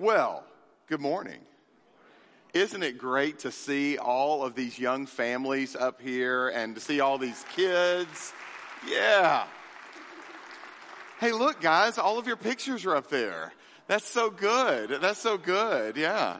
Well, good morning. Isn't it great to see all of these young families up here and to see all these kids? Yeah. Hey, look, guys, all of your pictures are up there. That's so good. That's so good. Yeah.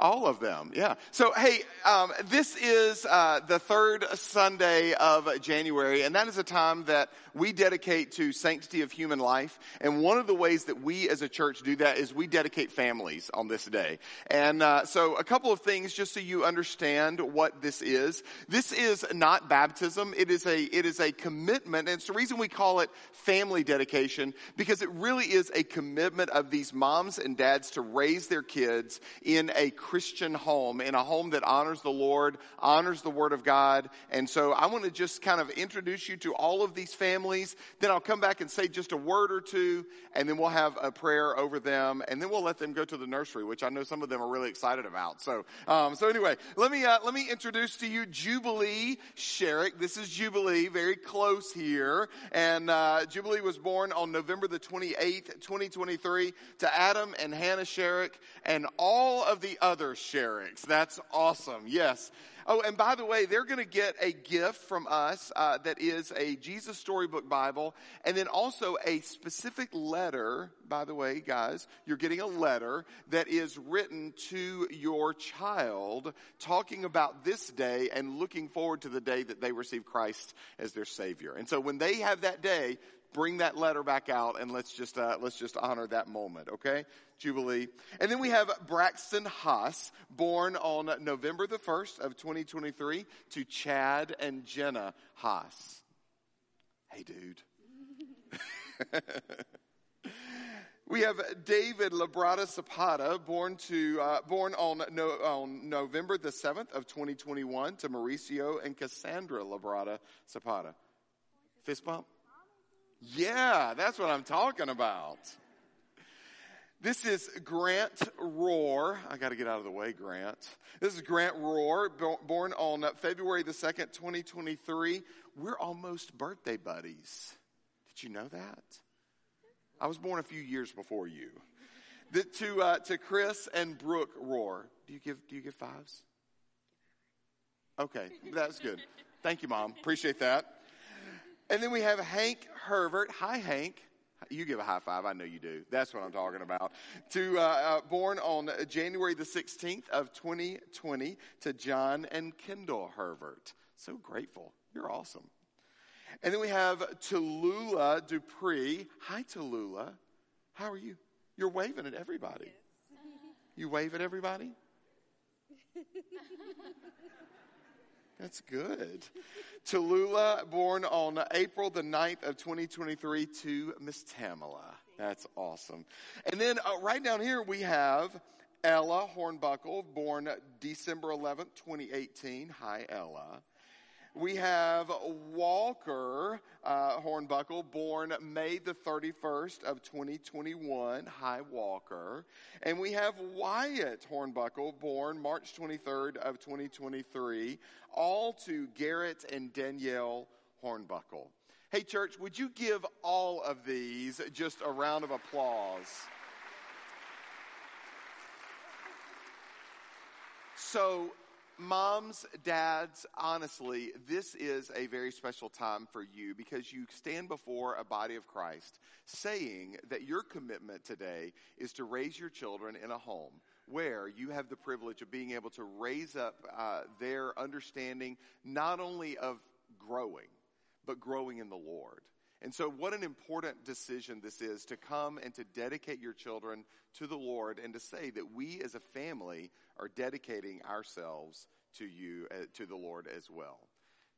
All of them, yeah. So, hey, um, this is uh, the third Sunday of January, and that is a time that we dedicate to sanctity of human life. And one of the ways that we as a church do that is we dedicate families on this day. And uh, so, a couple of things just so you understand what this is. This is not baptism. It is a it is a commitment, and it's the reason we call it family dedication because it really is a commitment of these moms and dads to raise their kids in a Christian home, in a home that honors the Lord, honors the Word of God. And so, I want to just kind of introduce you to all of these families. Then I'll come back and say just a word or two, and then we'll have a prayer over them, and then we'll let them go to the nursery, which I know some of them are really excited about. So, um, so anyway, let me uh, let me introduce to you Jubilee Sherrick. This is Jubilee, very close here, and uh, Jubilee was born on November the twenty eighth, twenty twenty three, to Adam and Hannah Sherrick, and all of the other Sherricks. That's awesome. Yes. Oh, and by the way, they're going to get a gift from us uh, that is a Jesus Storybook Bible, and then also a specific letter. By the way, guys, you're getting a letter that is written to your child, talking about this day and looking forward to the day that they receive Christ as their Savior. And so, when they have that day, bring that letter back out and let's just uh, let's just honor that moment okay jubilee and then we have braxton haas born on november the 1st of 2023 to chad and jenna haas hey dude We have David Labrada Zapata, born to uh, born on, no, on November the seventh of 2021, to Mauricio and Cassandra Labrada Zapata. Fist bump. Yeah, that's what I'm talking about. This is Grant Roar. I got to get out of the way, Grant. This is Grant Roar, born on February the 2nd, 2023. We're almost birthday buddies. Did you know that? I was born a few years before you. The, to, uh, to Chris and Brooke Roar. Do you give, do you give fives? Okay, that's good. Thank you, Mom. Appreciate that. And then we have Hank Herbert. Hi, Hank. You give a high five. I know you do. That's what I'm talking about. To uh, uh, born on January the 16th of 2020 to John and Kendall Herbert. So grateful. You're awesome. And then we have Tallulah Dupree. Hi, Tallulah. How are you? You're waving at everybody. You wave at everybody? That's good. Tallulah, born on April the 9th of 2023 to Miss Tamala. That's awesome. And then uh, right down here we have Ella Hornbuckle, born December 11th, 2018. Hi, Ella. We have Walker uh, Hornbuckle, born May the 31st of 2021. Hi, Walker. And we have Wyatt Hornbuckle, born March 23rd of 2023. All to Garrett and Danielle Hornbuckle. Hey, church, would you give all of these just a round of applause? So, moms, dads, honestly, this is a very special time for you because you stand before a body of Christ saying that your commitment today is to raise your children in a home where you have the privilege of being able to raise up uh, their understanding not only of growing, but growing in the Lord. And so, what an important decision this is to come and to dedicate your children to the Lord and to say that we as a family are dedicating ourselves to you, uh, to the Lord as well.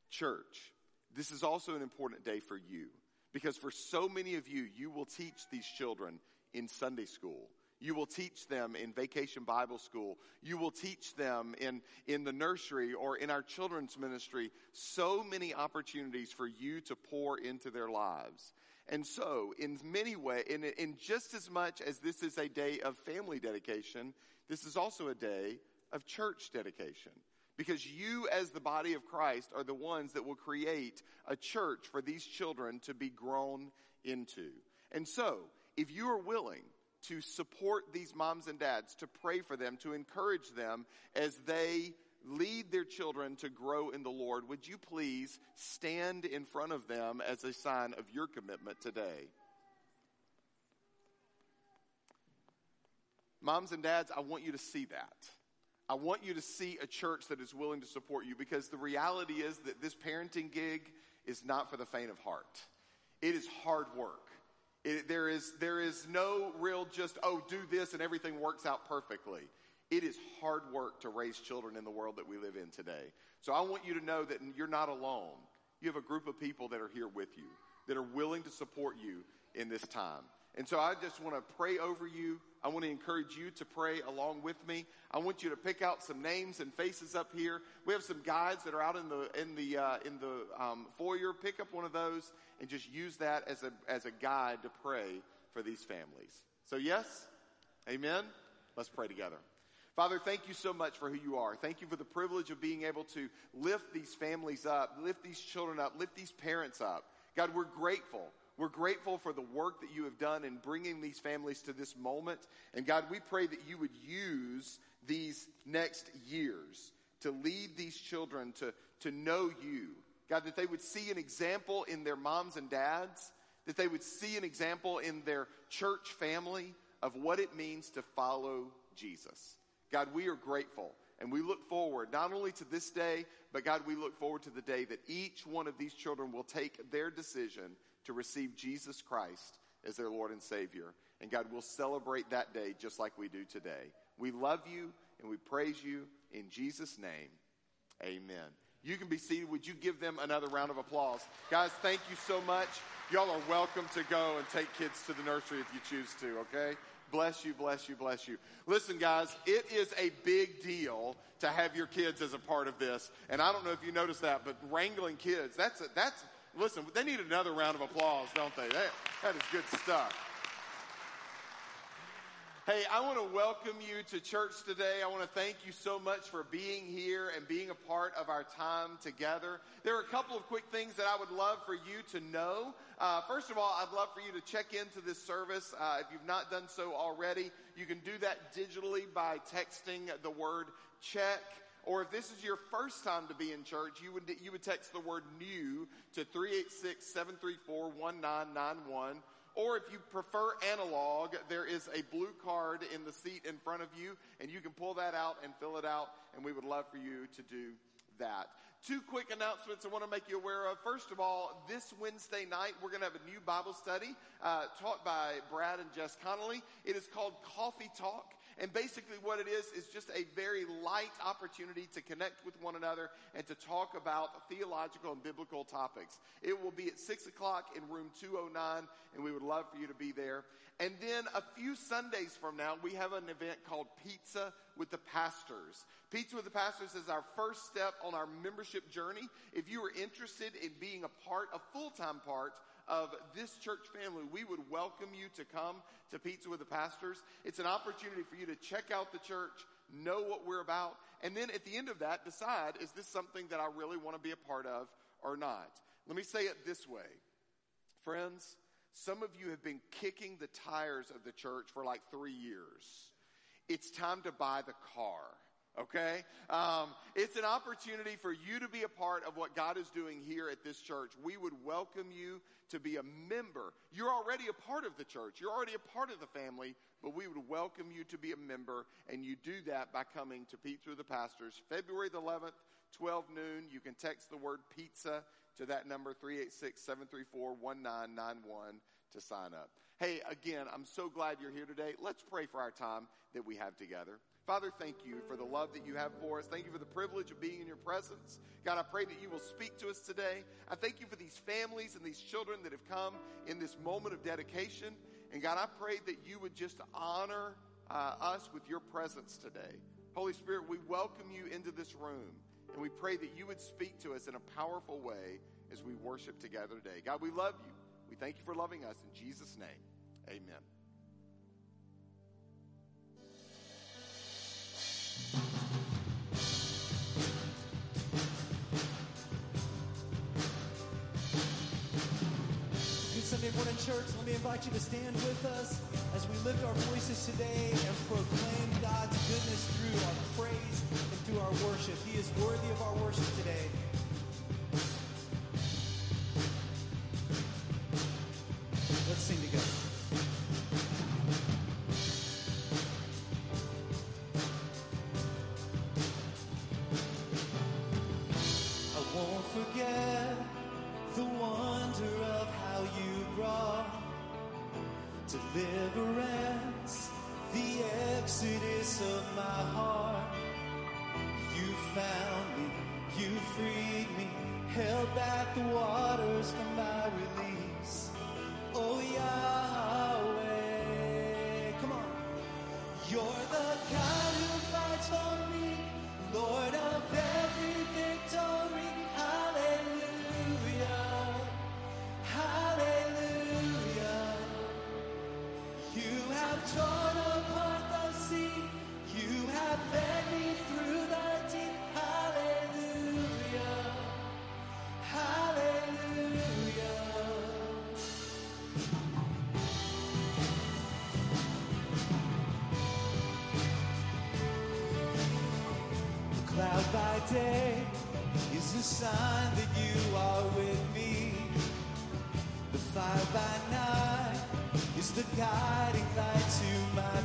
Church, this is also an important day for you because for so many of you, you will teach these children in Sunday school. You will teach them in vacation Bible school. You will teach them in, in the nursery or in our children's ministry. So many opportunities for you to pour into their lives. And so, in many ways, in, in just as much as this is a day of family dedication, this is also a day of church dedication. Because you, as the body of Christ, are the ones that will create a church for these children to be grown into. And so, if you are willing to support these moms and dads, to pray for them, to encourage them as they lead their children to grow in the Lord, would you please stand in front of them as a sign of your commitment today? Moms and dads, I want you to see that. I want you to see a church that is willing to support you because the reality is that this parenting gig is not for the faint of heart. It is hard work. It, there, is, there is no real just, oh, do this and everything works out perfectly. It is hard work to raise children in the world that we live in today. So I want you to know that you're not alone. You have a group of people that are here with you, that are willing to support you in this time. And so I just want to pray over you. I want to encourage you to pray along with me. I want you to pick out some names and faces up here. We have some guides that are out in the in the uh, in the um, foyer. Pick up one of those and just use that as a as a guide to pray for these families. So yes, Amen. Let's pray together. Father, thank you so much for who you are. Thank you for the privilege of being able to lift these families up, lift these children up, lift these parents up. God, we're grateful we're grateful for the work that you have done in bringing these families to this moment. And God, we pray that you would use these next years to lead these children to, to know you. God, that they would see an example in their moms and dads, that they would see an example in their church family of what it means to follow Jesus. God, we are grateful and we look forward not only to this day, but God, we look forward to the day that each one of these children will take their decision to receive Jesus Christ as their Lord and Savior. And God, we'll celebrate that day just like we do today. We love you and we praise you in Jesus' name. Amen. You can be seated. Would you give them another round of applause? Guys, thank you so much. Y'all are welcome to go and take kids to the nursery if you choose to, okay? Bless you, bless you, bless you. Listen, guys, it is a big deal to have your kids as a part of this. And I don't know if you noticed that, but wrangling kids, that's, a, that's, listen, they need another round of applause, don't they? That, that is good stuff. Hey, I want to welcome you to church today. I want to thank you so much for being here and being a part of our time together. There are a couple of quick things that I would love for you to know. Uh, first of all, I'd love for you to check into this service. Uh, if you've not done so already, you can do that digitally by texting the word check. Or if this is your first time to be in church, you would, you would text the word new to 386 734 1991. Or if you prefer analog, there is a blue card in the seat in front of you, and you can pull that out and fill it out, and we would love for you to do that. Two quick announcements I want to make you aware of. First of all, this Wednesday night, we're going to have a new Bible study uh, taught by Brad and Jess Connolly. It is called Coffee Talk. And basically, what it is, is just a very light opportunity to connect with one another and to talk about theological and biblical topics. It will be at 6 o'clock in room 209, and we would love for you to be there. And then a few Sundays from now, we have an event called Pizza with the Pastors. Pizza with the Pastors is our first step on our membership journey. If you are interested in being a part, a full time part of this church family, we would welcome you to come to Pizza with the Pastors. It's an opportunity for you to check out the church, know what we're about, and then at the end of that, decide is this something that I really want to be a part of or not? Let me say it this way. Friends, some of you have been kicking the tires of the church for like three years. It's time to buy the car. Okay? Um, it's an opportunity for you to be a part of what God is doing here at this church. We would welcome you to be a member. You're already a part of the church. You're already a part of the family, but we would welcome you to be a member, and you do that by coming to Pizza with the Pastors, February the 11th, 12 noon. You can text the word pizza to that number, 386-734-1991 to sign up. Hey, again, I'm so glad you're here today. Let's pray for our time that we have together. Father, thank you for the love that you have for us. Thank you for the privilege of being in your presence. God, I pray that you will speak to us today. I thank you for these families and these children that have come in this moment of dedication. And God, I pray that you would just honor uh, us with your presence today. Holy Spirit, we welcome you into this room. And we pray that you would speak to us in a powerful way as we worship together today. God, we love you. We thank you for loving us. In Jesus' name, amen. Sunday morning church, let me invite you to stand with us as we lift our voices today and proclaim God's goodness through our praise and through our worship. He is worthy of our worship today. day is a sign that you are with me. The fire by night is the guiding light to my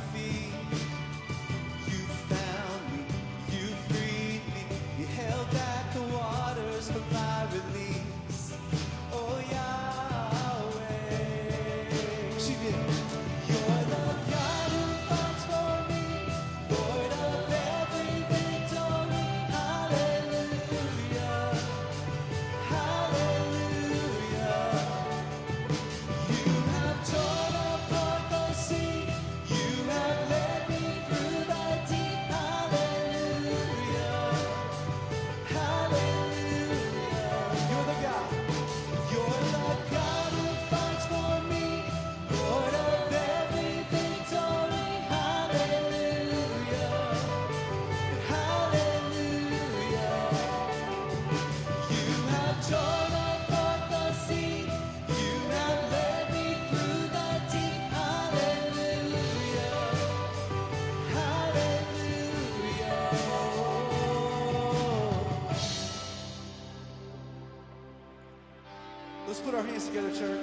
together, church.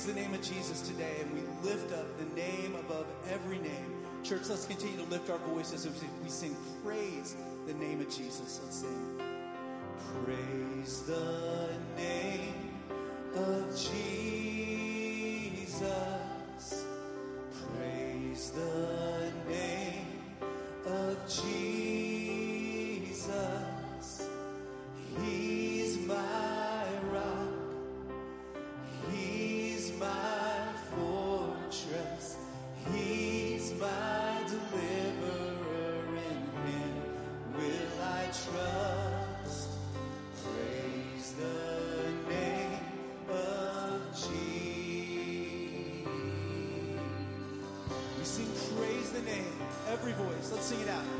Praise the name of Jesus today and we lift up the name above every name. Church, let's continue to lift our voices as we sing praise the name of Jesus. Let's sing. Praise the name of Jesus. Voice. Let's sing it out.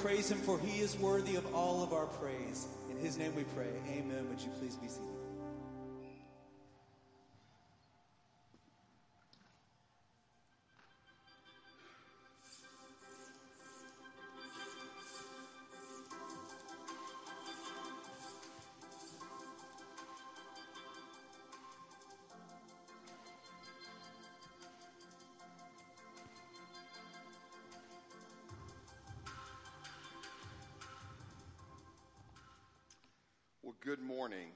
Praise him for he is worthy of all of our praise. In his name we pray. Amen. Would you please be seated? Well, good morning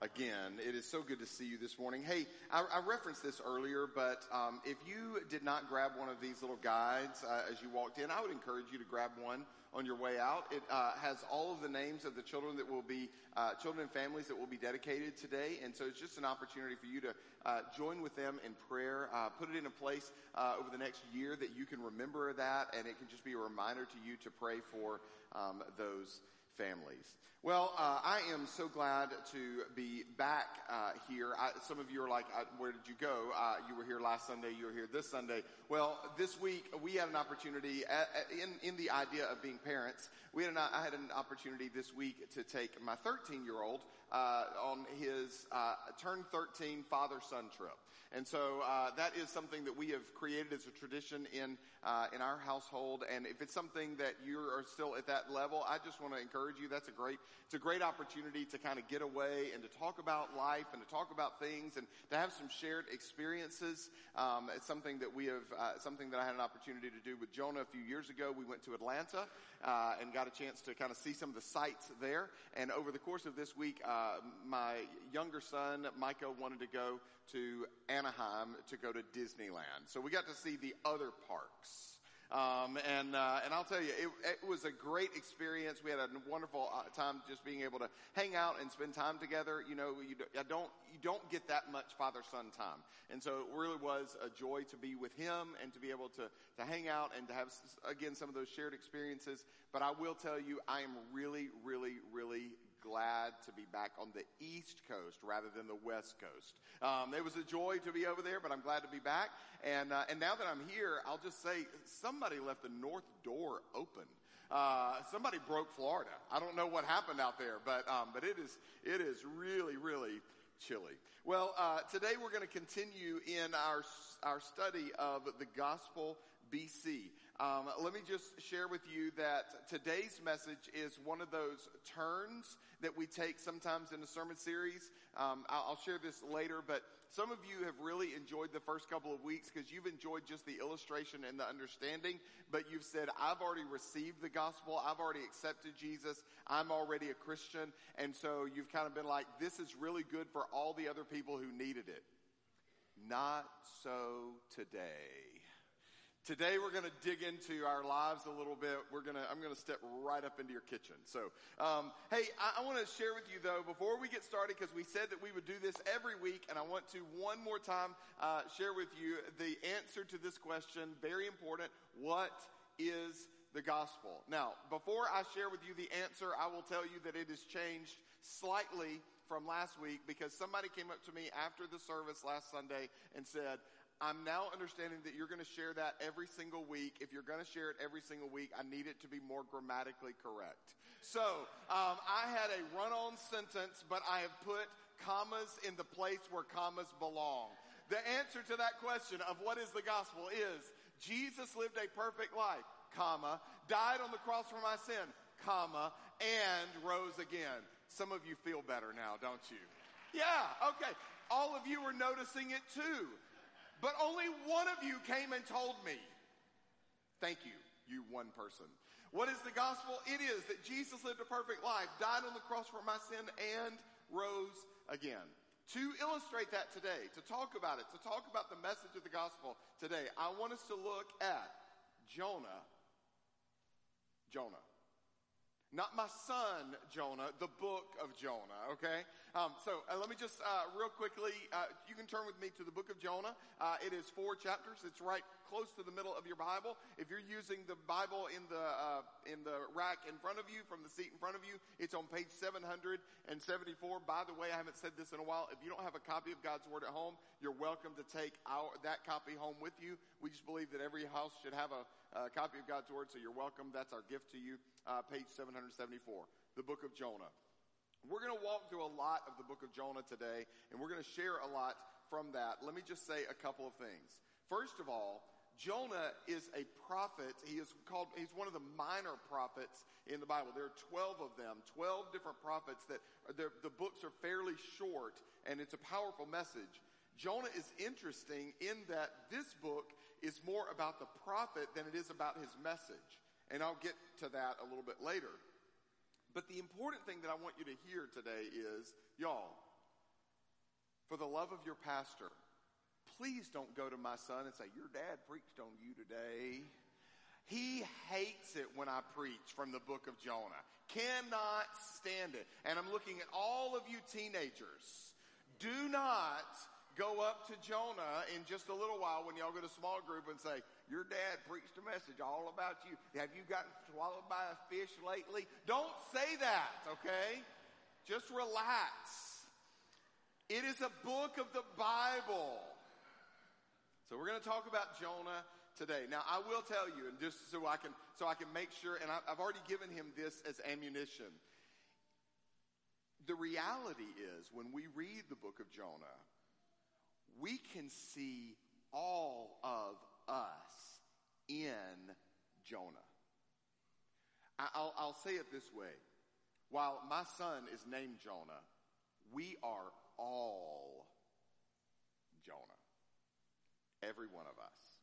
again. It is so good to see you this morning. Hey, I, I referenced this earlier, but um, if you did not grab one of these little guides uh, as you walked in, I would encourage you to grab one on your way out. It uh, has all of the names of the children that will be, uh, children and families that will be dedicated today. And so it's just an opportunity for you to uh, join with them in prayer, uh, put it in a place uh, over the next year that you can remember that, and it can just be a reminder to you to pray for um, those families. Well, uh, I am so glad to be back uh, here. I, some of you are like, uh, "Where did you go? Uh, you were here last Sunday. You were here this Sunday." Well, this week we had an opportunity at, at- in in the idea of being parents. We had an, I had an opportunity this week to take my 13 year old uh, on his uh, turn 13 father son trip. And so uh, that is something that we have created as a tradition in uh, in our household. And if it's something that you are still at that level, I just want to encourage you. That's a great it's a great opportunity to kind of get away and to talk about life and to talk about things and to have some shared experiences. Um, it's something that we have uh, something that I had an opportunity to do with Jonah a few years ago. We went to Atlanta uh, and got a chance to kind of see some of the sights there. And over the course of this week, uh, my younger son Micah wanted to go to Anaheim to go to Disneyland. So we got to see the other parks. Um, and uh, and I'll tell you, it, it was a great experience. We had a wonderful uh, time just being able to hang out and spend time together. You know, you, I don't you don't get that much father son time, and so it really was a joy to be with him and to be able to to hang out and to have again some of those shared experiences. But I will tell you, I am really, really, really glad to be back on the East Coast rather than the West Coast. Um, it was a joy to be over there, but I'm glad to be back. And uh, and now that I'm here, I'll just say somebody left the north door open. Uh, somebody broke Florida. I don't know what happened out there, but um, but it is it is really really chilly. Well, uh, today we're going to continue in our our study of the gospel BC. Um, let me just share with you that today's message is one of those turns that we take sometimes in a sermon series. Um, I'll, I'll share this later, but some of you have really enjoyed the first couple of weeks because you've enjoyed just the illustration and the understanding, but you've said, I've already received the gospel. I've already accepted Jesus. I'm already a Christian. And so you've kind of been like, this is really good for all the other people who needed it. Not so today. Today we're going to dig into our lives a little bit. We're going to, I'm going to step right up into your kitchen. So, um, hey, I, I want to share with you though, before we get started, because we said that we would do this every week, and I want to one more time, uh, share with you the answer to this question. Very important. What is the gospel? Now, before I share with you the answer, I will tell you that it has changed slightly from last week because somebody came up to me after the service last Sunday and said, I'm now understanding that you're going to share that every single week. If you're going to share it every single week, I need it to be more grammatically correct. So, um, I had a run-on sentence, but I have put commas in the place where commas belong. The answer to that question of what is the gospel is Jesus lived a perfect life, comma, died on the cross for my sin, comma, and rose again. Some of you feel better now, don't you? Yeah, okay. All of you are noticing it too. But only one of you came and told me. Thank you, you one person. What is the gospel? It is that Jesus lived a perfect life, died on the cross for my sin, and rose again. To illustrate that today, to talk about it, to talk about the message of the gospel today, I want us to look at Jonah. Jonah. Not my son, Jonah, the book of Jonah, okay? Um, so uh, let me just uh, real quickly, uh, you can turn with me to the book of Jonah. Uh, it is four chapters. It's right close to the middle of your Bible. If you're using the Bible in the, uh, in the rack in front of you, from the seat in front of you, it's on page 774. By the way, I haven't said this in a while. If you don't have a copy of God's Word at home, you're welcome to take our, that copy home with you. We just believe that every house should have a, a copy of God's Word, so you're welcome. That's our gift to you. Uh, page 774, the book of Jonah. We're going to walk through a lot of the book of Jonah today, and we're going to share a lot from that. Let me just say a couple of things. First of all, Jonah is a prophet. He is called, he's one of the minor prophets in the Bible. There are 12 of them, 12 different prophets that the books are fairly short and it's a powerful message. Jonah is interesting in that this book is more about the prophet than it is about his message. And I'll get to that a little bit later. But the important thing that I want you to hear today is, y'all, for the love of your pastor, please don't go to my son and say, Your dad preached on you today. He hates it when I preach from the book of Jonah. Cannot stand it. And I'm looking at all of you teenagers. Do not go up to Jonah in just a little while when y'all go to small group and say, your dad preached a message all about you. Have you gotten swallowed by a fish lately? Don't say that, okay? Just relax. It is a book of the Bible. So we're going to talk about Jonah today. Now I will tell you, and just so I can, so I can make sure, and I, I've already given him this as ammunition. The reality is when we read the book of Jonah, we can see all of us in Jonah. I'll, I'll say it this way. While my son is named Jonah, we are all Jonah. Every one of us.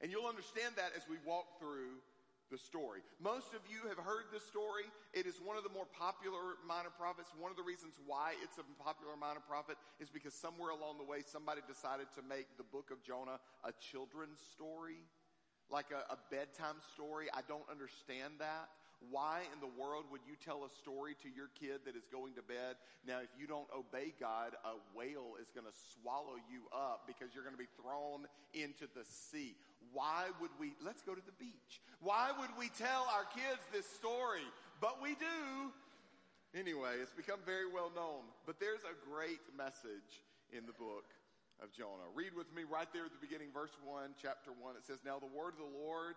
And you'll understand that as we walk through the story. Most of you have heard the story. It is one of the more popular minor prophets. One of the reasons why it's a popular minor prophet is because somewhere along the way somebody decided to make the book of Jonah a children's story, like a, a bedtime story. I don't understand that. Why in the world would you tell a story to your kid that is going to bed? Now, if you don't obey God, a whale is going to swallow you up because you're going to be thrown into the sea. Why would we, let's go to the beach. Why would we tell our kids this story? But we do. Anyway, it's become very well known. But there's a great message in the book of Jonah. Read with me right there at the beginning, verse 1, chapter 1. It says, Now the word of the Lord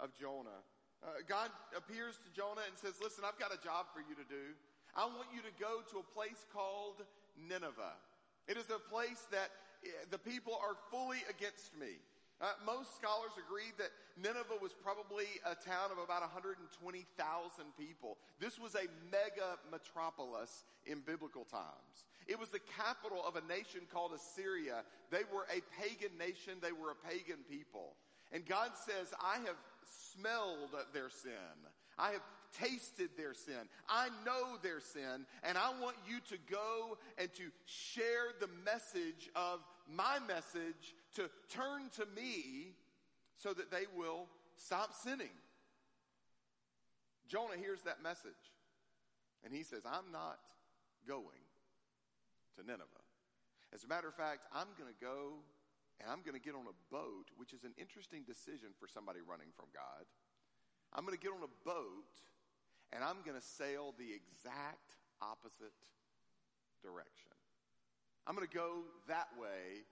of Jonah. Uh, God appears to Jonah and says, listen, I've got a job for you to do. I want you to go to a place called Nineveh. It is a place that eh, the people are fully against me. Uh, most scholars agree that Nineveh was probably a town of about 120,000 people. This was a mega metropolis in biblical times. It was the capital of a nation called Assyria. They were a pagan nation, they were a pagan people. And God says, I have smelled their sin. I have tasted their sin. I know their sin. And I want you to go and to share the message of my message to turn to me so that they will stop sinning. Jonah hears that message and he says, I'm not going to Nineveh. As a matter of fact, I'm going to go and I'm going to get on a boat, which is an interesting decision for somebody running from God. I'm going to get on a boat and I'm going to sail the exact opposite direction. I'm going to go that way,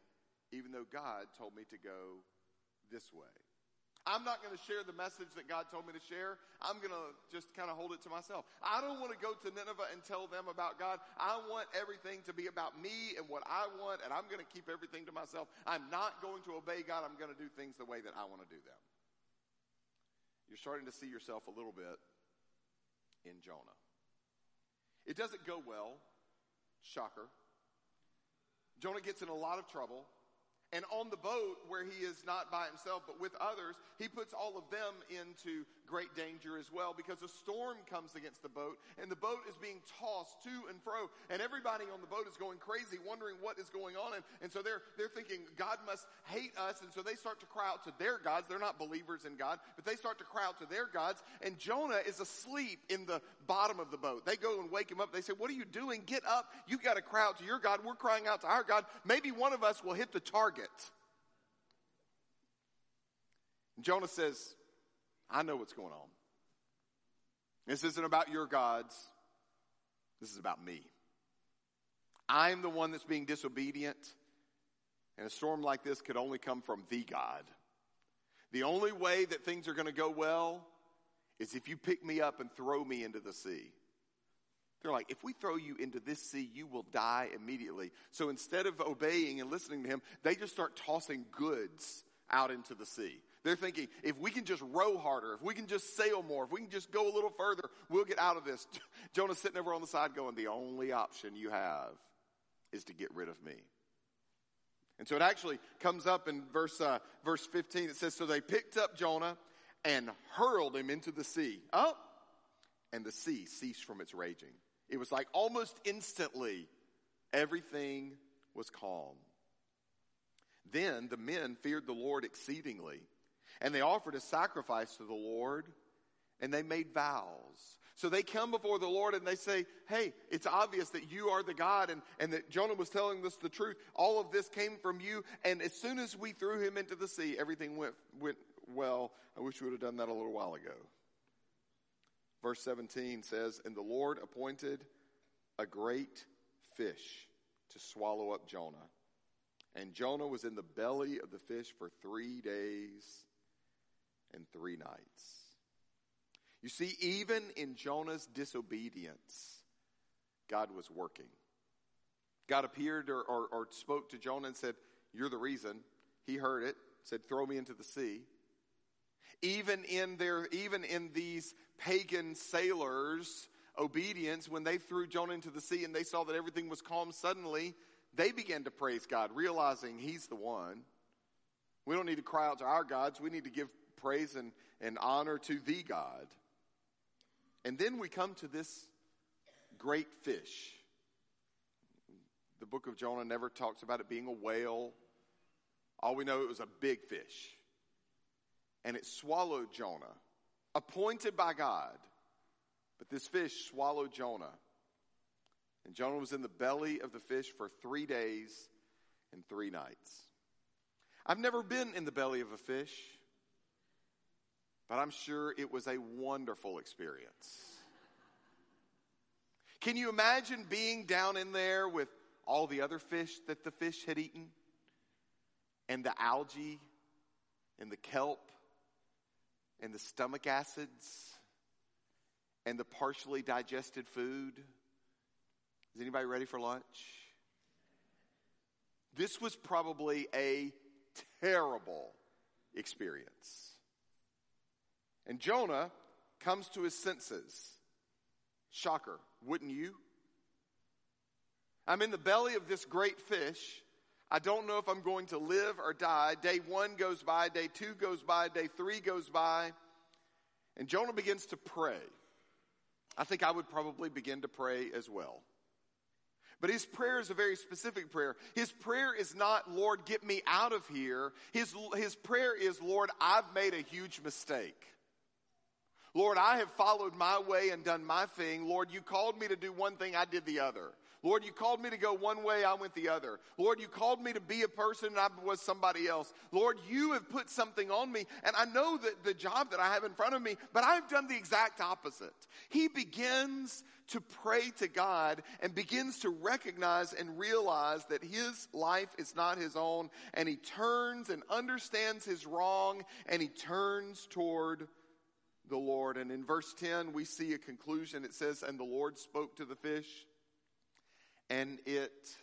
even though God told me to go this way. I'm not going to share the message that God told me to share. I'm going to just kind of hold it to myself. I don't want to go to Nineveh and tell them about God. I want everything to be about me and what I want, and I'm going to keep everything to myself. I'm not going to obey God. I'm going to do things the way that I want to do them. You're starting to see yourself a little bit in Jonah. It doesn't go well. Shocker. Jonah gets in a lot of trouble. And on the boat, where he is not by himself but with others, he puts all of them into great danger as well because a storm comes against the boat and the boat is being tossed to and fro. And everybody on the boat is going crazy, wondering what is going on. And, and so they're, they're thinking God must hate us. And so they start to cry out to their gods. They're not believers in God, but they start to cry out to their gods. And Jonah is asleep in the bottom of the boat. They go and wake him up. They say, What are you doing? Get up. You've got to cry out to your God. We're crying out to our God. Maybe one of us will hit the target. Jonah says, I know what's going on. This isn't about your gods. This is about me. I'm the one that's being disobedient, and a storm like this could only come from the God. The only way that things are going to go well is if you pick me up and throw me into the sea. They're like, if we throw you into this sea, you will die immediately. So instead of obeying and listening to him, they just start tossing goods out into the sea. They're thinking, if we can just row harder, if we can just sail more, if we can just go a little further, we'll get out of this. Jonah's sitting over on the side going, the only option you have is to get rid of me. And so it actually comes up in verse, uh, verse 15. It says, So they picked up Jonah and hurled him into the sea. Up, oh, and the sea ceased from its raging. It was like almost instantly everything was calm. Then the men feared the Lord exceedingly, and they offered a sacrifice to the Lord, and they made vows. So they come before the Lord and they say, Hey, it's obvious that you are the God and, and that Jonah was telling us the truth. All of this came from you. And as soon as we threw him into the sea, everything went, went well. I wish we would have done that a little while ago. Verse 17 says, And the Lord appointed a great fish to swallow up Jonah. And Jonah was in the belly of the fish for three days and three nights. You see, even in Jonah's disobedience, God was working. God appeared or, or, or, spoke to Jonah and said, You're the reason. He heard it, said, Throw me into the sea. Even in their, even in these pagan sailors' obedience, when they threw Jonah into the sea and they saw that everything was calm suddenly, they began to praise God, realizing He's the one. We don't need to cry out to our gods. We need to give praise and, and honor to the God. And then we come to this great fish. The book of Jonah never talks about it being a whale. All we know it was a big fish. And it swallowed Jonah, appointed by God. But this fish swallowed Jonah. And Jonah was in the belly of the fish for three days and three nights. I've never been in the belly of a fish, but I'm sure it was a wonderful experience. Can you imagine being down in there with all the other fish that the fish had eaten? And the algae and the kelp and the stomach acids and the partially digested food? Is anybody ready for lunch? This was probably a terrible experience. And Jonah comes to his senses. Shocker, wouldn't you? I'm in the belly of this great fish. I don't know if I'm going to live or die. Day one goes by, day two goes by, day three goes by. And Jonah begins to pray. I think I would probably begin to pray as well. But his prayer is a very specific prayer. His prayer is not, Lord, get me out of here. His, his prayer is, Lord, I've made a huge mistake. Lord, I have followed my way and done my thing. Lord, you called me to do one thing, I did the other. Lord, you called me to go one way, I went the other. Lord, you called me to be a person and I was somebody else. Lord, you have put something on me and I know that the job that I have in front of me, but I've done the exact opposite. He begins to pray to God and begins to recognize and realize that his life is not his own and he turns and understands his wrong and he turns toward the Lord. And in verse 10, we see a conclusion. It says, And the Lord spoke to the fish and it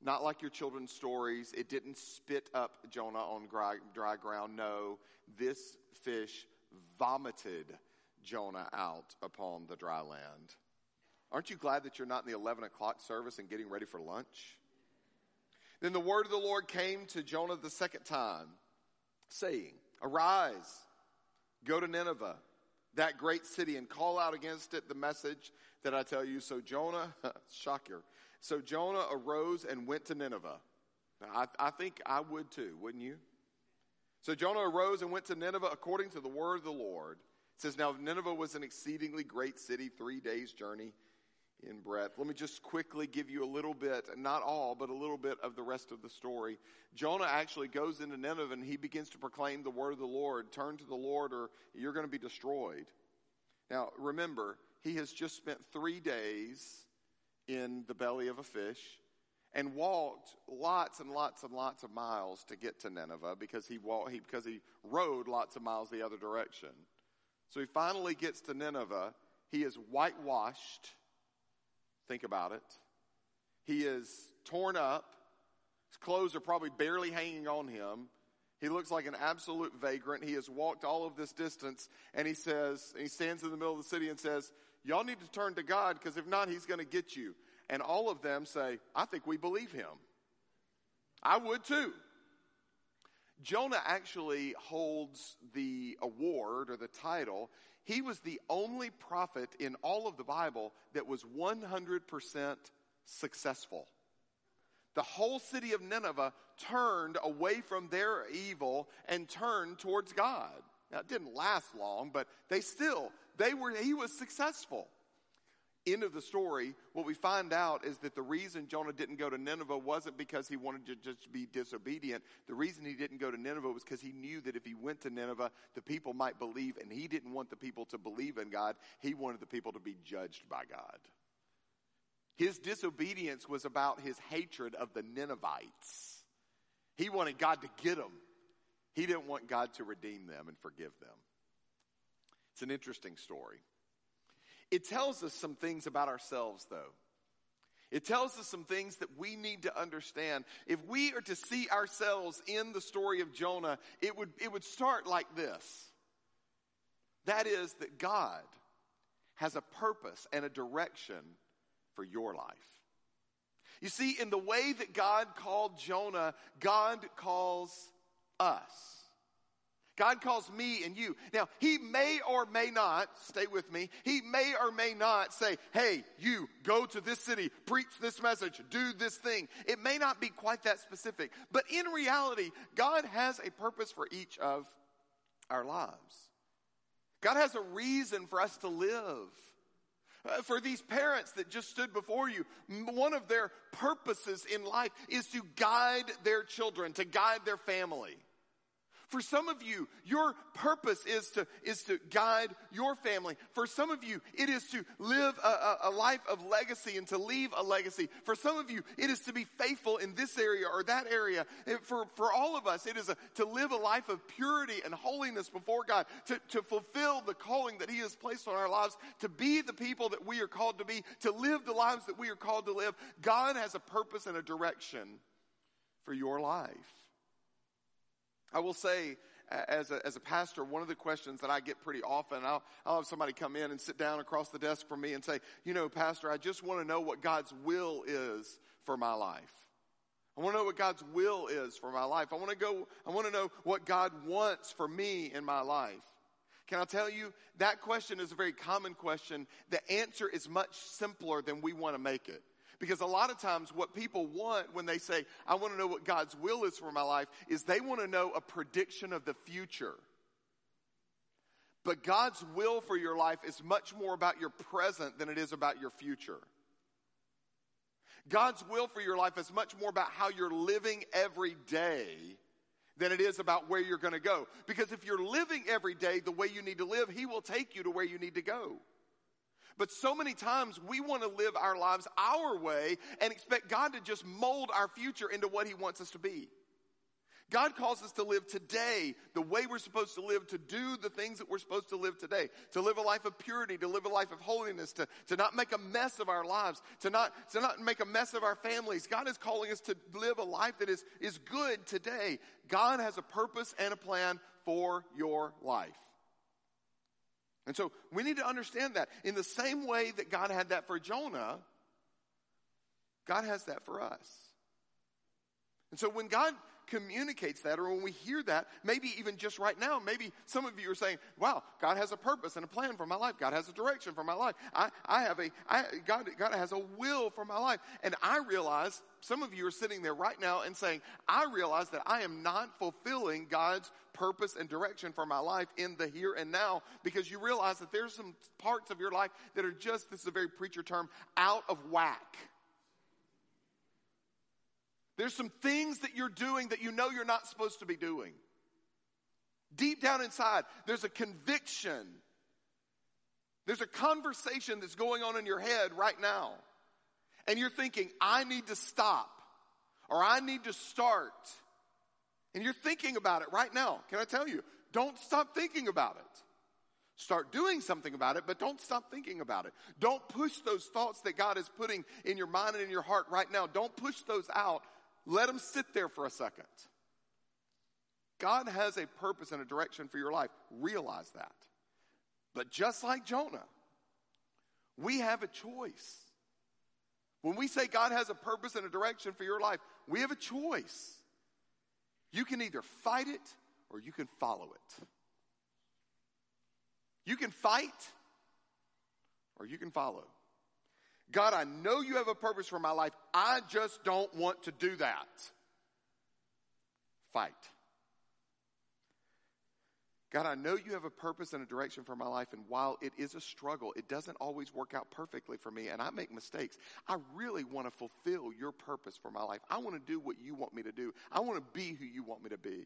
not like your children's stories it didn't spit up jonah on dry, dry, ground no this fish vomited jonah out upon the dry land aren't you glad that you're not in the 11 o'clock service and getting ready for lunch then the word of the lord came to jonah the second time saying arise go to nineveh that great city and call out against it the message that I tell you. So Jonah, shocker. So Jonah arose and went to Nineveh. Now, I, I think I would too, wouldn't you? So Jonah arose and went to Nineveh according to the word of the Lord. It says, Now Nineveh was an exceedingly great city, three days' journey in breadth. Let me just quickly give you a little bit, not all, but a little bit of the rest of the story. Jonah actually goes into Nineveh and he begins to proclaim the word of the Lord. Turn to the Lord or you're going to be destroyed. Now, remember, he has just spent three days in the belly of a fish and walked lots and lots and lots of miles to get to Nineveh because he, walked, he, because he rode lots of miles the other direction. So he finally gets to Nineveh. He is whitewashed. Think about it. He is torn up. His clothes are probably barely hanging on him. He looks like an absolute vagrant. He has walked all of this distance and he says, and he stands in the middle of the city and says, Y'all need to turn to God because if not, He's going to get you. And all of them say, I think we believe Him. I would too. Jonah actually holds the award or the title. He was the only prophet in all of the Bible that was 100% successful. The whole city of Nineveh turned away from their evil and turned towards God. Now, it didn't last long, but they still, they were, he was successful. End of the story, what we find out is that the reason Jonah didn't go to Nineveh wasn't because he wanted to just be disobedient. The reason he didn't go to Nineveh was because he knew that if he went to Nineveh, the people might believe, and he didn't want the people to believe in God. He wanted the people to be judged by God. His disobedience was about his hatred of the Ninevites. He wanted God to get them. He didn't want God to redeem them and forgive them. It's an interesting story. It tells us some things about ourselves, though. It tells us some things that we need to understand. If we are to see ourselves in the story of Jonah, it would, it would start like this. That is, that God has a purpose and a direction for your life. You see, in the way that God called Jonah, God calls us. God calls me and you. Now, He may or may not, stay with me, He may or may not say, hey, you, go to this city, preach this message, do this thing. It may not be quite that specific, but in reality, God has a purpose for each of our lives. God has a reason for us to live. Uh, for these parents that just stood before you, one of their purposes in life is to guide their children, to guide their family. For some of you, your purpose is to, is to guide your family. For some of you, it is to live a, a, a, life of legacy and to leave a legacy. For some of you, it is to be faithful in this area or that area. For, for all of us, it is a, to live a life of purity and holiness before God, to, to fulfill the calling that He has placed on our lives, to be the people that we are called to be, to live the lives that we are called to live. God has a purpose and a direction for your life. I will say, as a, as a pastor, one of the questions that I get pretty often, I'll, I'll have somebody come in and sit down across the desk from me and say, you know, pastor, I just want to know what God's will is for my life. I want to know what God's will is for my life. I want to go, I want to know what God wants for me in my life. Can I tell you, that question is a very common question. The answer is much simpler than we want to make it. Because a lot of times what people want when they say, I want to know what God's will is for my life, is they want to know a prediction of the future. But God's will for your life is much more about your present than it is about your future. God's will for your life is much more about how you're living every day than it is about where you're going to go. Because if you're living every day the way you need to live, He will take you to where you need to go. But so many times we want to live our lives our way and expect God to just mold our future into what He wants us to be. God calls us to live today the way we're supposed to live, to do the things that we're supposed to live today, to live a life of purity, to live a life of holiness, to, to not make a mess of our lives, to not, to not make a mess of our families. God is calling us to live a life that is, is good today. God has a purpose and a plan for your life. And so we need to understand that. In the same way that God had that for Jonah, God has that for us. And so when God communicates that, or when we hear that, maybe even just right now, maybe some of you are saying, wow, God has a purpose and a plan for my life. God has a direction for my life. I, I have a, I, God, God has a will for my life. And I realize some of you are sitting there right now and saying, I realize that I am not fulfilling God's purpose and direction for my life in the here and now because you realize that there's some parts of your life that are just, this is a very preacher term, out of whack. There's some things that you're doing that you know you're not supposed to be doing. Deep down inside, there's a conviction. There's a conversation that's going on in your head right now. And you're thinking, I need to stop or I need to start. And you're thinking about it right now. Can I tell you? Don't stop thinking about it. Start doing something about it, but don't stop thinking about it. Don't push those thoughts that God is putting in your mind and in your heart right now. Don't push those out. Let them sit there for a second. God has a purpose and a direction for your life. Realize that. But just like Jonah, we have a choice. When we say God has a purpose and a direction for your life, we have a choice. You can either fight it or you can follow it. You can fight or you can follow. God, I know you have a purpose for my life. I just don't want to do that. Fight. God, I know you have a purpose and a direction for my life, and while it is a struggle, it doesn't always work out perfectly for me, and I make mistakes. I really want to fulfill your purpose for my life. I want to do what you want me to do. I want to be who you want me to be.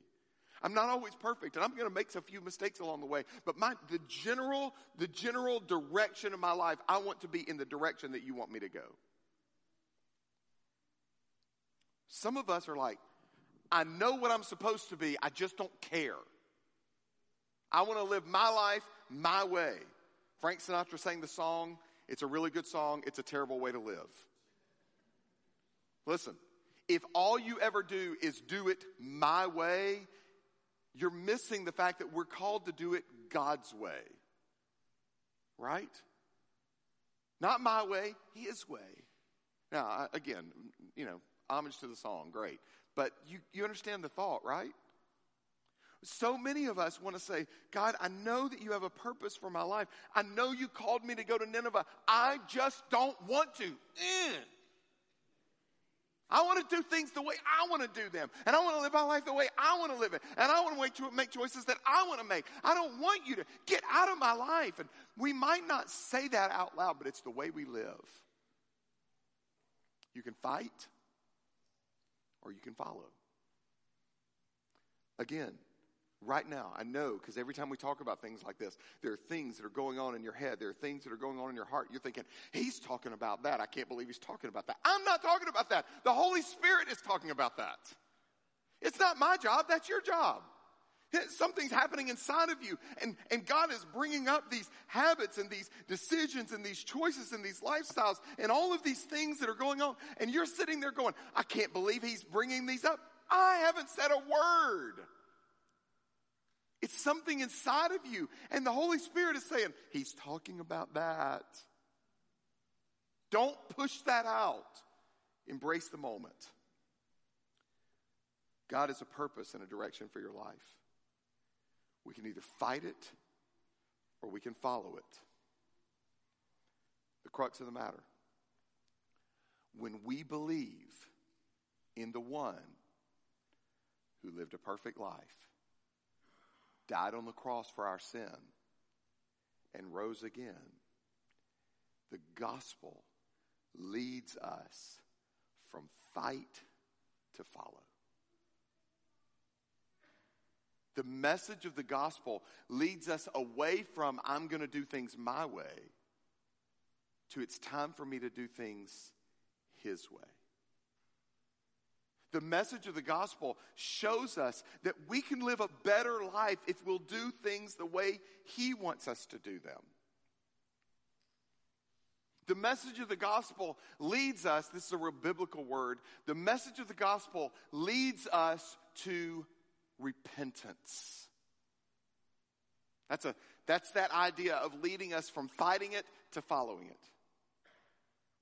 I'm not always perfect, and I'm going to make a few mistakes along the way, but my, the general, the general direction of my life, I want to be in the direction that you want me to go. Some of us are like, I know what I'm supposed to be, I just don't care. I want to live my life my way. Frank Sinatra sang the song. It's a really good song. It's a terrible way to live. Listen, if all you ever do is do it my way, you're missing the fact that we're called to do it God's way. Right? Not my way, His way. Now, again, you know, homage to the song, great. But you, you understand the thought, right? So many of us want to say, God, I know that you have a purpose for my life. I know you called me to go to Nineveh. I just don't want to. Eh. I want to do things the way I want to do them. And I want to live my life the way I want to live it. And I want to make choices that I want to make. I don't want you to get out of my life. And we might not say that out loud, but it's the way we live. You can fight or you can follow. Again, right now, I know because every time we talk about things like this, there are things that are going on in your head. There are things that are going on in your heart. You're thinking, he's talking about that. I can't believe he's talking about that. I'm not talking about that. The Holy Spirit is talking about that. It's not my job. That's your job. Something's happening inside of you, and, and God is bringing up these habits and these decisions and these choices and these lifestyles and all of these things that are going on. And you're sitting there going, I can't believe He's bringing these up. I haven't said a word. It's something inside of you. And the Holy Spirit is saying, He's talking about that. Don't push that out. Embrace the moment. God has a purpose and a direction for your life. We can either fight it or we can follow it. The crux of the matter. When we believe in the one who lived a perfect life, died on the cross for our sin, and rose again, the gospel leads us from fight to follow. The message of the gospel leads us away from, I'm going to do things my way, to it's time for me to do things His way. The message of the gospel shows us that we can live a better life if we'll do things the way He wants us to do them. The message of the gospel leads us, this is a real biblical word, the message of the gospel leads us to repentance. That's, a, that's that idea of leading us from fighting it to following it.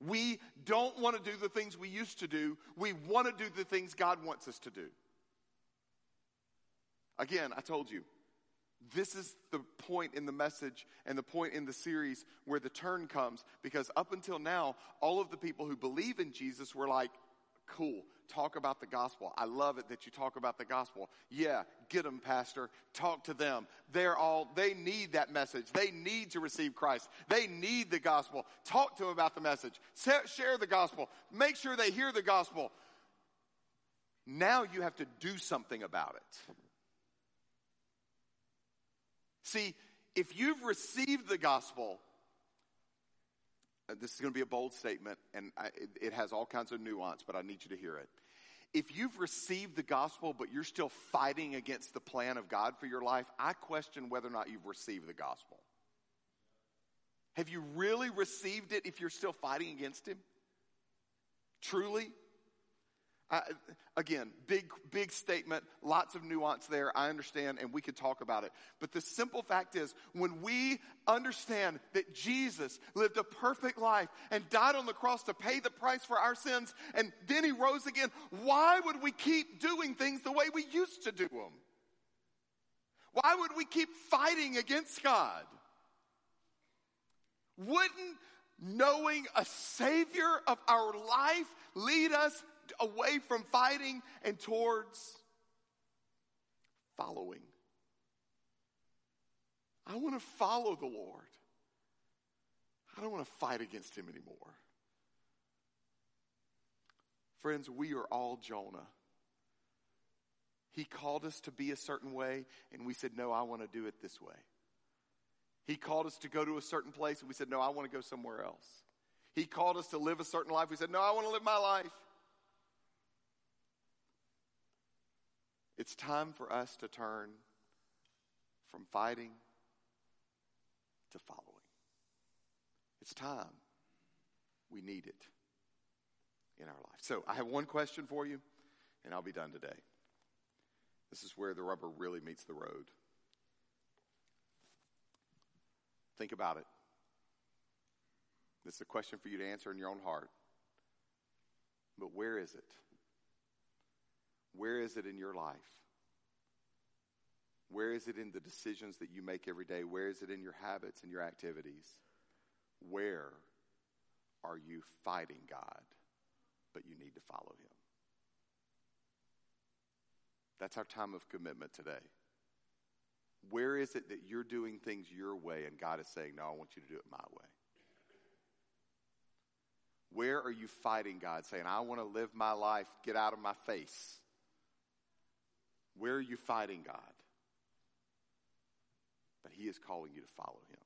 We don't want to do the things we used to do. We want to do the things God wants us to do. Again, I told you, this is the point in the message and the point in the series where the turn comes because up until now, all of the people who believe in Jesus were like, cool, talk about the gospel. I love it that you talk about the gospel. Yeah, get them, Pastor. Talk to them. They're all, they need that message. They need to receive Christ. They need the gospel. Talk to them about the message. Share the gospel. Make sure they hear the gospel. Now you have to do something about it. See, if you've received the gospel, this is going to be a bold statement and I, it, it has all kinds of nuance, but I need you to hear it. If you've received the gospel, but you're still fighting against the plan of God for your life, I question whether or not you've received the gospel. Have you really received it if you're still fighting against Him? Truly? I, again, big, big statement, lots of nuance there. I understand, and we could talk about it. But the simple fact is, when we understand that Jesus lived a perfect life and died on the cross to pay the price for our sins, and then he rose again, why would we keep doing things the way we used to do them? Why would we keep fighting against God? Wouldn't knowing a Savior of our life lead us away from fighting and towards following. I want to follow the Lord. I don't want to fight against him anymore. Friends, we are all Jonah. He called us to be a certain way, and we said, No, I want to do it this way. He called us to go to a certain place, and we said, No, I want to go somewhere else. He called us to live a certain life. We said, No, I want to live my life. It's time for us to turn from fighting to following. It's time. We need it in our life. So, I have one question for you, and I'll be done today. This is where the rubber really meets the road. Think about it. This is a question for you to answer in your own heart. But where is it? Where is it in your life? Where is it in the decisions that you make every day? Where is it in your habits and your activities? Where are you fighting God, but you need to follow Him? That's our time of commitment today. Where is it that you're doing things your way and God is saying, No, I want you to do it my way? Where are you fighting God, saying, I want to live my life, get out of my face? Where are you fighting God? But He is calling you to follow Him.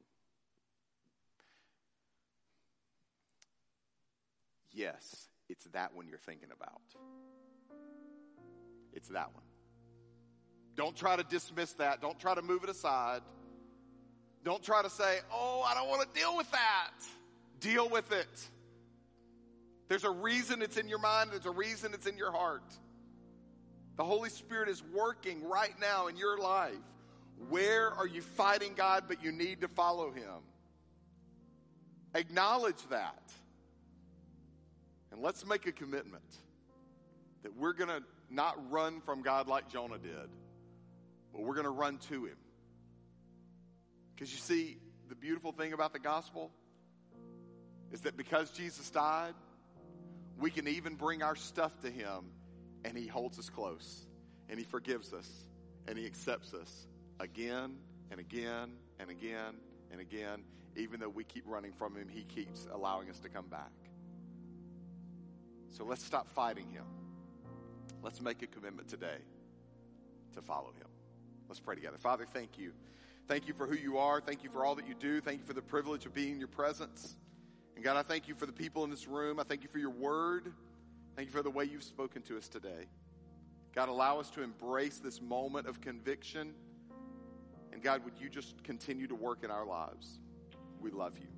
Yes, it's that one you're thinking about. It's that one. Don't try to dismiss that. Don't try to move it aside. Don't try to say, oh, I don't want to deal with that. Deal with it. There's a reason it's in your mind, there's a reason it's in your heart. The Holy Spirit is working right now in your life. Where are you fighting God, but you need to follow Him? Acknowledge that. And let's make a commitment that we're going to not run from God like Jonah did, but we're going to run to Him. Because you see, the beautiful thing about the gospel is that because Jesus died, we can even bring our stuff to Him and He holds us close and He forgives us and He accepts us again and again and again and again. Even though we keep running from Him, He keeps allowing us to come back. So let's stop fighting Him. Let's make a commitment today to follow Him. Let's pray together. Father, thank you. Thank you for who you are. Thank you for all that you do. Thank you for the privilege of being in your presence. And God, I thank you for the people in this room. I thank you for your word. Thank you for the way you've spoken to us today. God, allow us to embrace this moment of conviction. And God, would you just continue to work in our lives? We love you.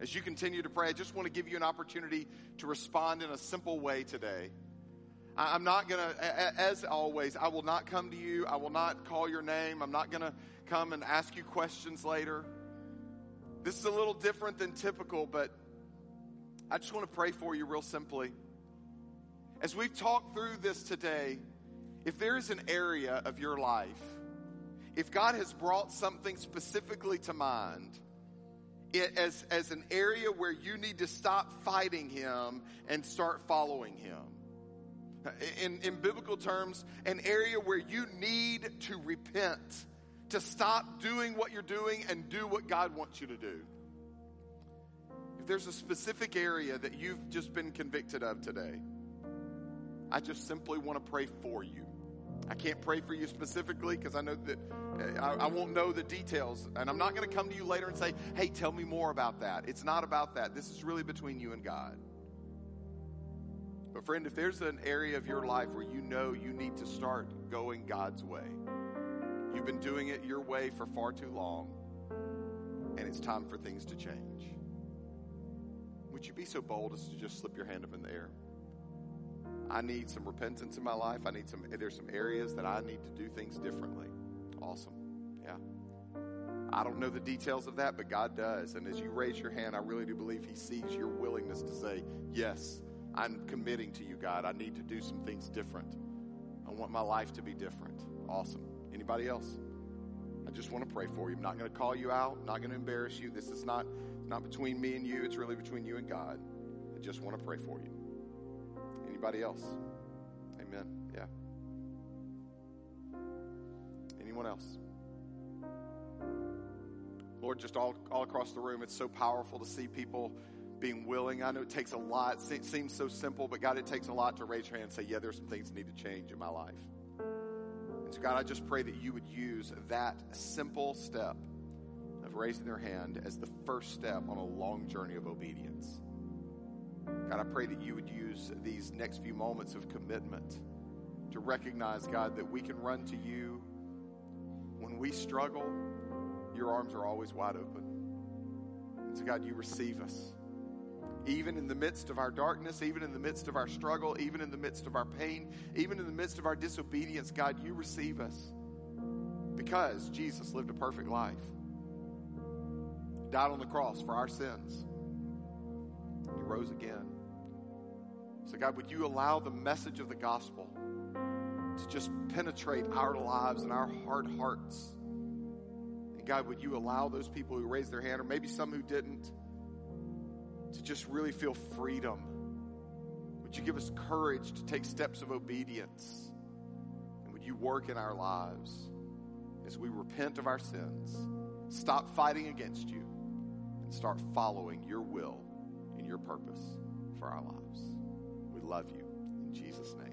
As you continue to pray, I just want to give you an opportunity to respond in a simple way today. I'm not going to, as always, I will not come to you. I will not call your name. I'm not going to come and ask you questions later. This is a little different than typical, but I just want to pray for you real simply. As we've talked through this today, if there is an area of your life, if God has brought something specifically to mind, it, as, as an area where you need to stop fighting Him and start following Him. In, in biblical terms, an area where you need to repent, to stop doing what you're doing and do what God wants you to do. If there's a specific area that you've just been convicted of today, I just simply want to pray for you. I can't pray for you specifically because I know that uh, I, I won't know the details. And I'm not going to come to you later and say, hey, tell me more about that. It's not about that. This is really between you and God. But, friend, if there's an area of your life where you know you need to start going God's way, you've been doing it your way for far too long, and it's time for things to change. Would you be so bold as to just slip your hand up in the air? I need some repentance in my life. I need some, there's some areas that I need to do things differently. Awesome. Yeah. I don't know the details of that, but God does. And as you raise your hand, I really do believe He sees your willingness to say, Yes, I'm committing to you, God. I need to do some things different. I want my life to be different. Awesome. Anybody else? I just want to pray for you. I'm not going to call you out, I'm not going to embarrass you. This is not, not between me and you, it's really between you and God. I just want to pray for you. Anybody else? Amen. Yeah. Anyone else? Lord, just all, all across the room, it's so powerful to see people being willing. I know it takes a lot. It seems so simple, but God, it takes a lot to raise your hand and say, Yeah, there's some things that need to change in my life. And so, God, I just pray that you would use that simple step of raising their hand as the first step on a long journey of obedience. God, I pray that you would use these next few moments of commitment to recognize, God, that we can run to you when we struggle. Your arms are always wide open. And so, God, you receive us. Even in the midst of our darkness, even in the midst of our struggle, even in the midst of our pain, even in the midst of our disobedience, God, you receive us. Because Jesus lived a perfect life, died on the cross for our sins, rose again. So, God, would you allow the message of the gospel to just penetrate our lives and our hard hearts? And, God, would you allow those people who raised their hand, or maybe some who didn't, to just really feel freedom? Would you give us courage to take steps of obedience? And would you work in our lives as we repent of our sins, stop fighting against you, and start following your will your purpose for our lives? We love you. In Jesus' name.